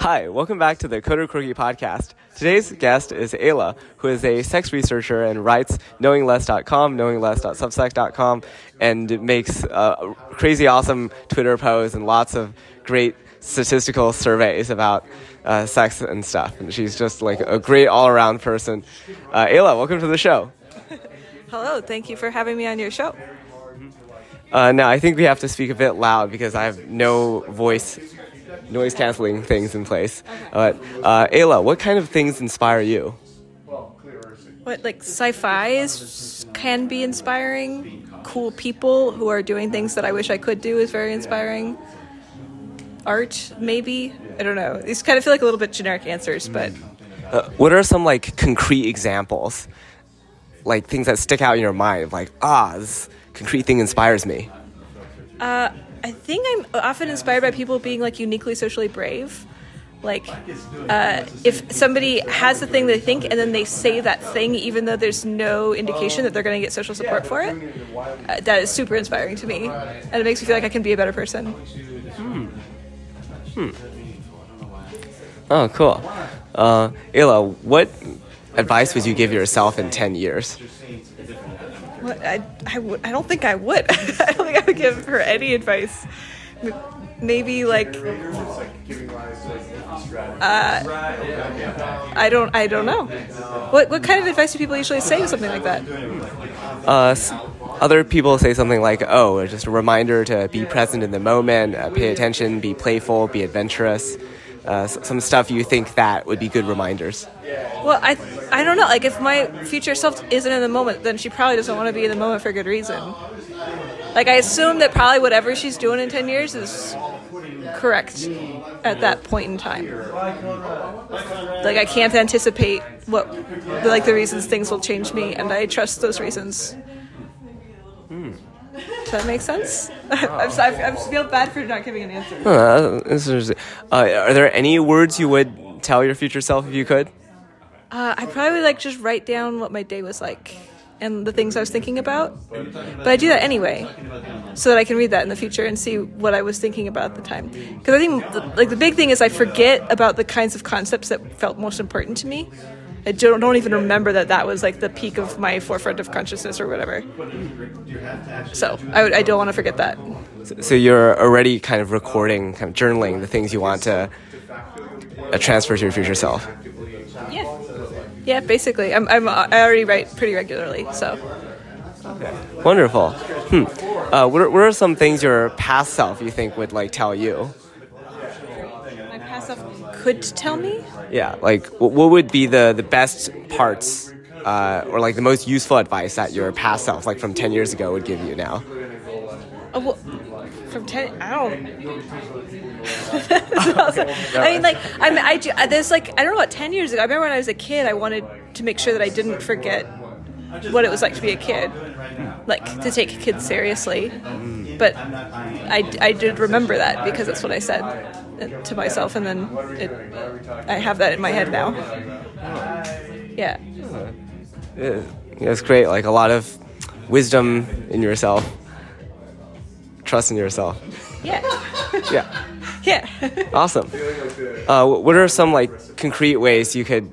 Hi, welcome back to the Coder Corgi podcast. Today's guest is Aella, who is a sex researcher and writes knowingless.com, knowingless.substack.com, and makes uh, crazy awesome Twitter posts and lots of great statistical surveys about uh, sex and stuff. And she's just like a great all around person. Uh, Aella, welcome to the show. Hello, thank you for having me on your show. Uh, now, I think we have to speak a bit loud because I have no voice noise canceling things in place. But uh, Aella, what kind of things inspire you? Well, clearer. What like sci-fi is can be inspiring. Cool people who are doing things that I wish I could do is very inspiring. Art, maybe I don't know. These kind of feel like a little bit generic answers, but Uh, what are some like concrete examples, like things that stick out in your mind? Like, ah, this concrete thing inspires me. uh, I think I'm often inspired by people being like uniquely socially brave. Like, uh, if somebody has the thing they think and then they say that thing, even though there's no indication that they're going to get social support for it, uh, that is super inspiring to me. And it makes me feel like I can be a better person. Hmm. hmm. Oh, cool. Uh, Aella, what advice would you give yourself in ten years? What, I, I, would, I don't think I would. I don't think I would give her any advice. Maybe like, uh, I don't, I don't know. What, what kind of advice do people usually say to something like that? Uh, other people say something like, "Oh, just a reminder to be present in the moment, uh, pay attention, be playful, be adventurous." Uh, some stuff you think that would be good reminders. Well, I, I don't know. Like, if my future self isn't in the moment, then she probably doesn't want to be in the moment for good reason. Like, I assume that probably whatever she's doing in ten years is correct at that point in time. Like, I can't anticipate what, like, the reasons things will change me, and I trust those reasons. Does that make sense? I'm sorry, I feel bad for not giving an answer. Uh, is- uh, are there any words you would tell your future self if you could? Uh, I probably would, like just write down what my day was like and the things I was thinking about. But I do that anyway, so that I can read that in the future and see what I was thinking about at the time. Because I think like the big thing is I forget about the kinds of concepts that felt most important to me. I don't, don't even remember that that was like the peak of my forefront of consciousness or whatever. So I, would, I don't want to forget that. So you're already kind of recording, kind of journaling the things you want to uh, transfer to your future self. Yeah. Yeah, basically. I'm, I'm, I already write pretty regularly, so. Okay. Wonderful. Hmm. Uh, what, are, what are some things your past self you think would like tell you? My past self could tell me? Yeah, like what, what would be the the best parts, uh, or like the most useful advice that your past self, like from ten years ago, would give you now? Oh, well, from ten, I don't. I mean, like, I mean, I do, uh, there's like, I don't know what ten years ago. I remember when I was a kid, I wanted to make sure that I didn't forget what it was like to be a kid, like to take kids seriously. But I, I did remember that because that's what I said uh, to myself, and then it, I have that in my head now. Yeah. Yeah, that's great. Like a lot of wisdom in yourself, trust in yourself. Yeah. Yeah, Yeah. awesome. Uh, what are some like concrete ways you could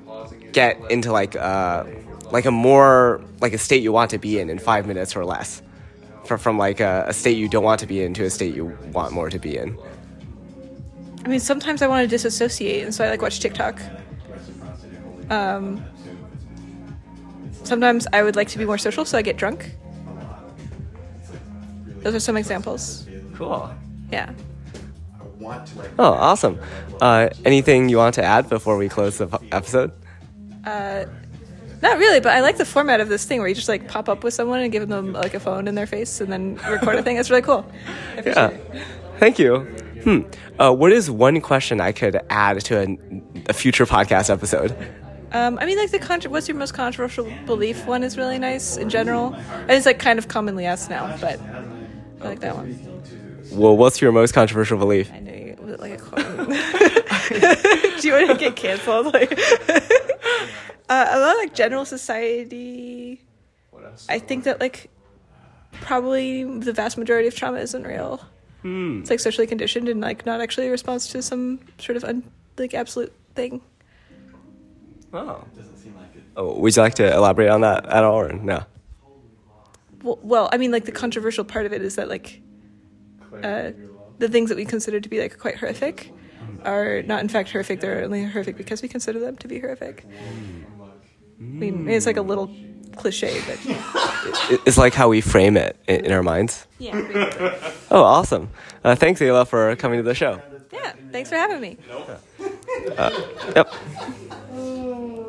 get into like uh, like a more like a state you want to be in in five minutes or less, from from like a, a state you don't want to be in to a state you want more to be in? I mean, sometimes I want to disassociate, and so I like watch TikTok. Um, sometimes I would like to be more social, so I get drunk. Those are some examples. Cool. Yeah. Oh, awesome. Uh, anything you want to add before we close the po- episode? Not really, but I like the format of this thing where you just like pop up with someone and give them like a phone in their face and then record a thing. It's really cool. I appreciate Yeah. it. Thank you. Hmm. Uh, what is one question I could add to a, a future podcast episode? Um, I mean, like the contro- what's your most controversial belief one is really nice in general. And it's like kind of commonly asked now, but I like that one. Well, what's your most controversial belief? I knew you was it like a quote. Do you want to get canceled? Like, uh, a lot of like general society. I think that like probably the vast majority of trauma isn't real. It's like socially conditioned and like not actually a response to some sort of un- like absolute thing. Oh. Doesn't seem like it. Oh, would you like to elaborate on that at all, or no? Well, well, I mean, like the controversial part of it is that like uh, the things that we consider to be like quite horrific are not in fact horrific. They're only horrific because we consider them to be horrific. I mean, it's like a little cliche, but It's like how we frame it in, in our minds. yeah. Oh, awesome! Uh, thanks, Aella, for coming to the show. Yeah. Thanks for having me. Yep.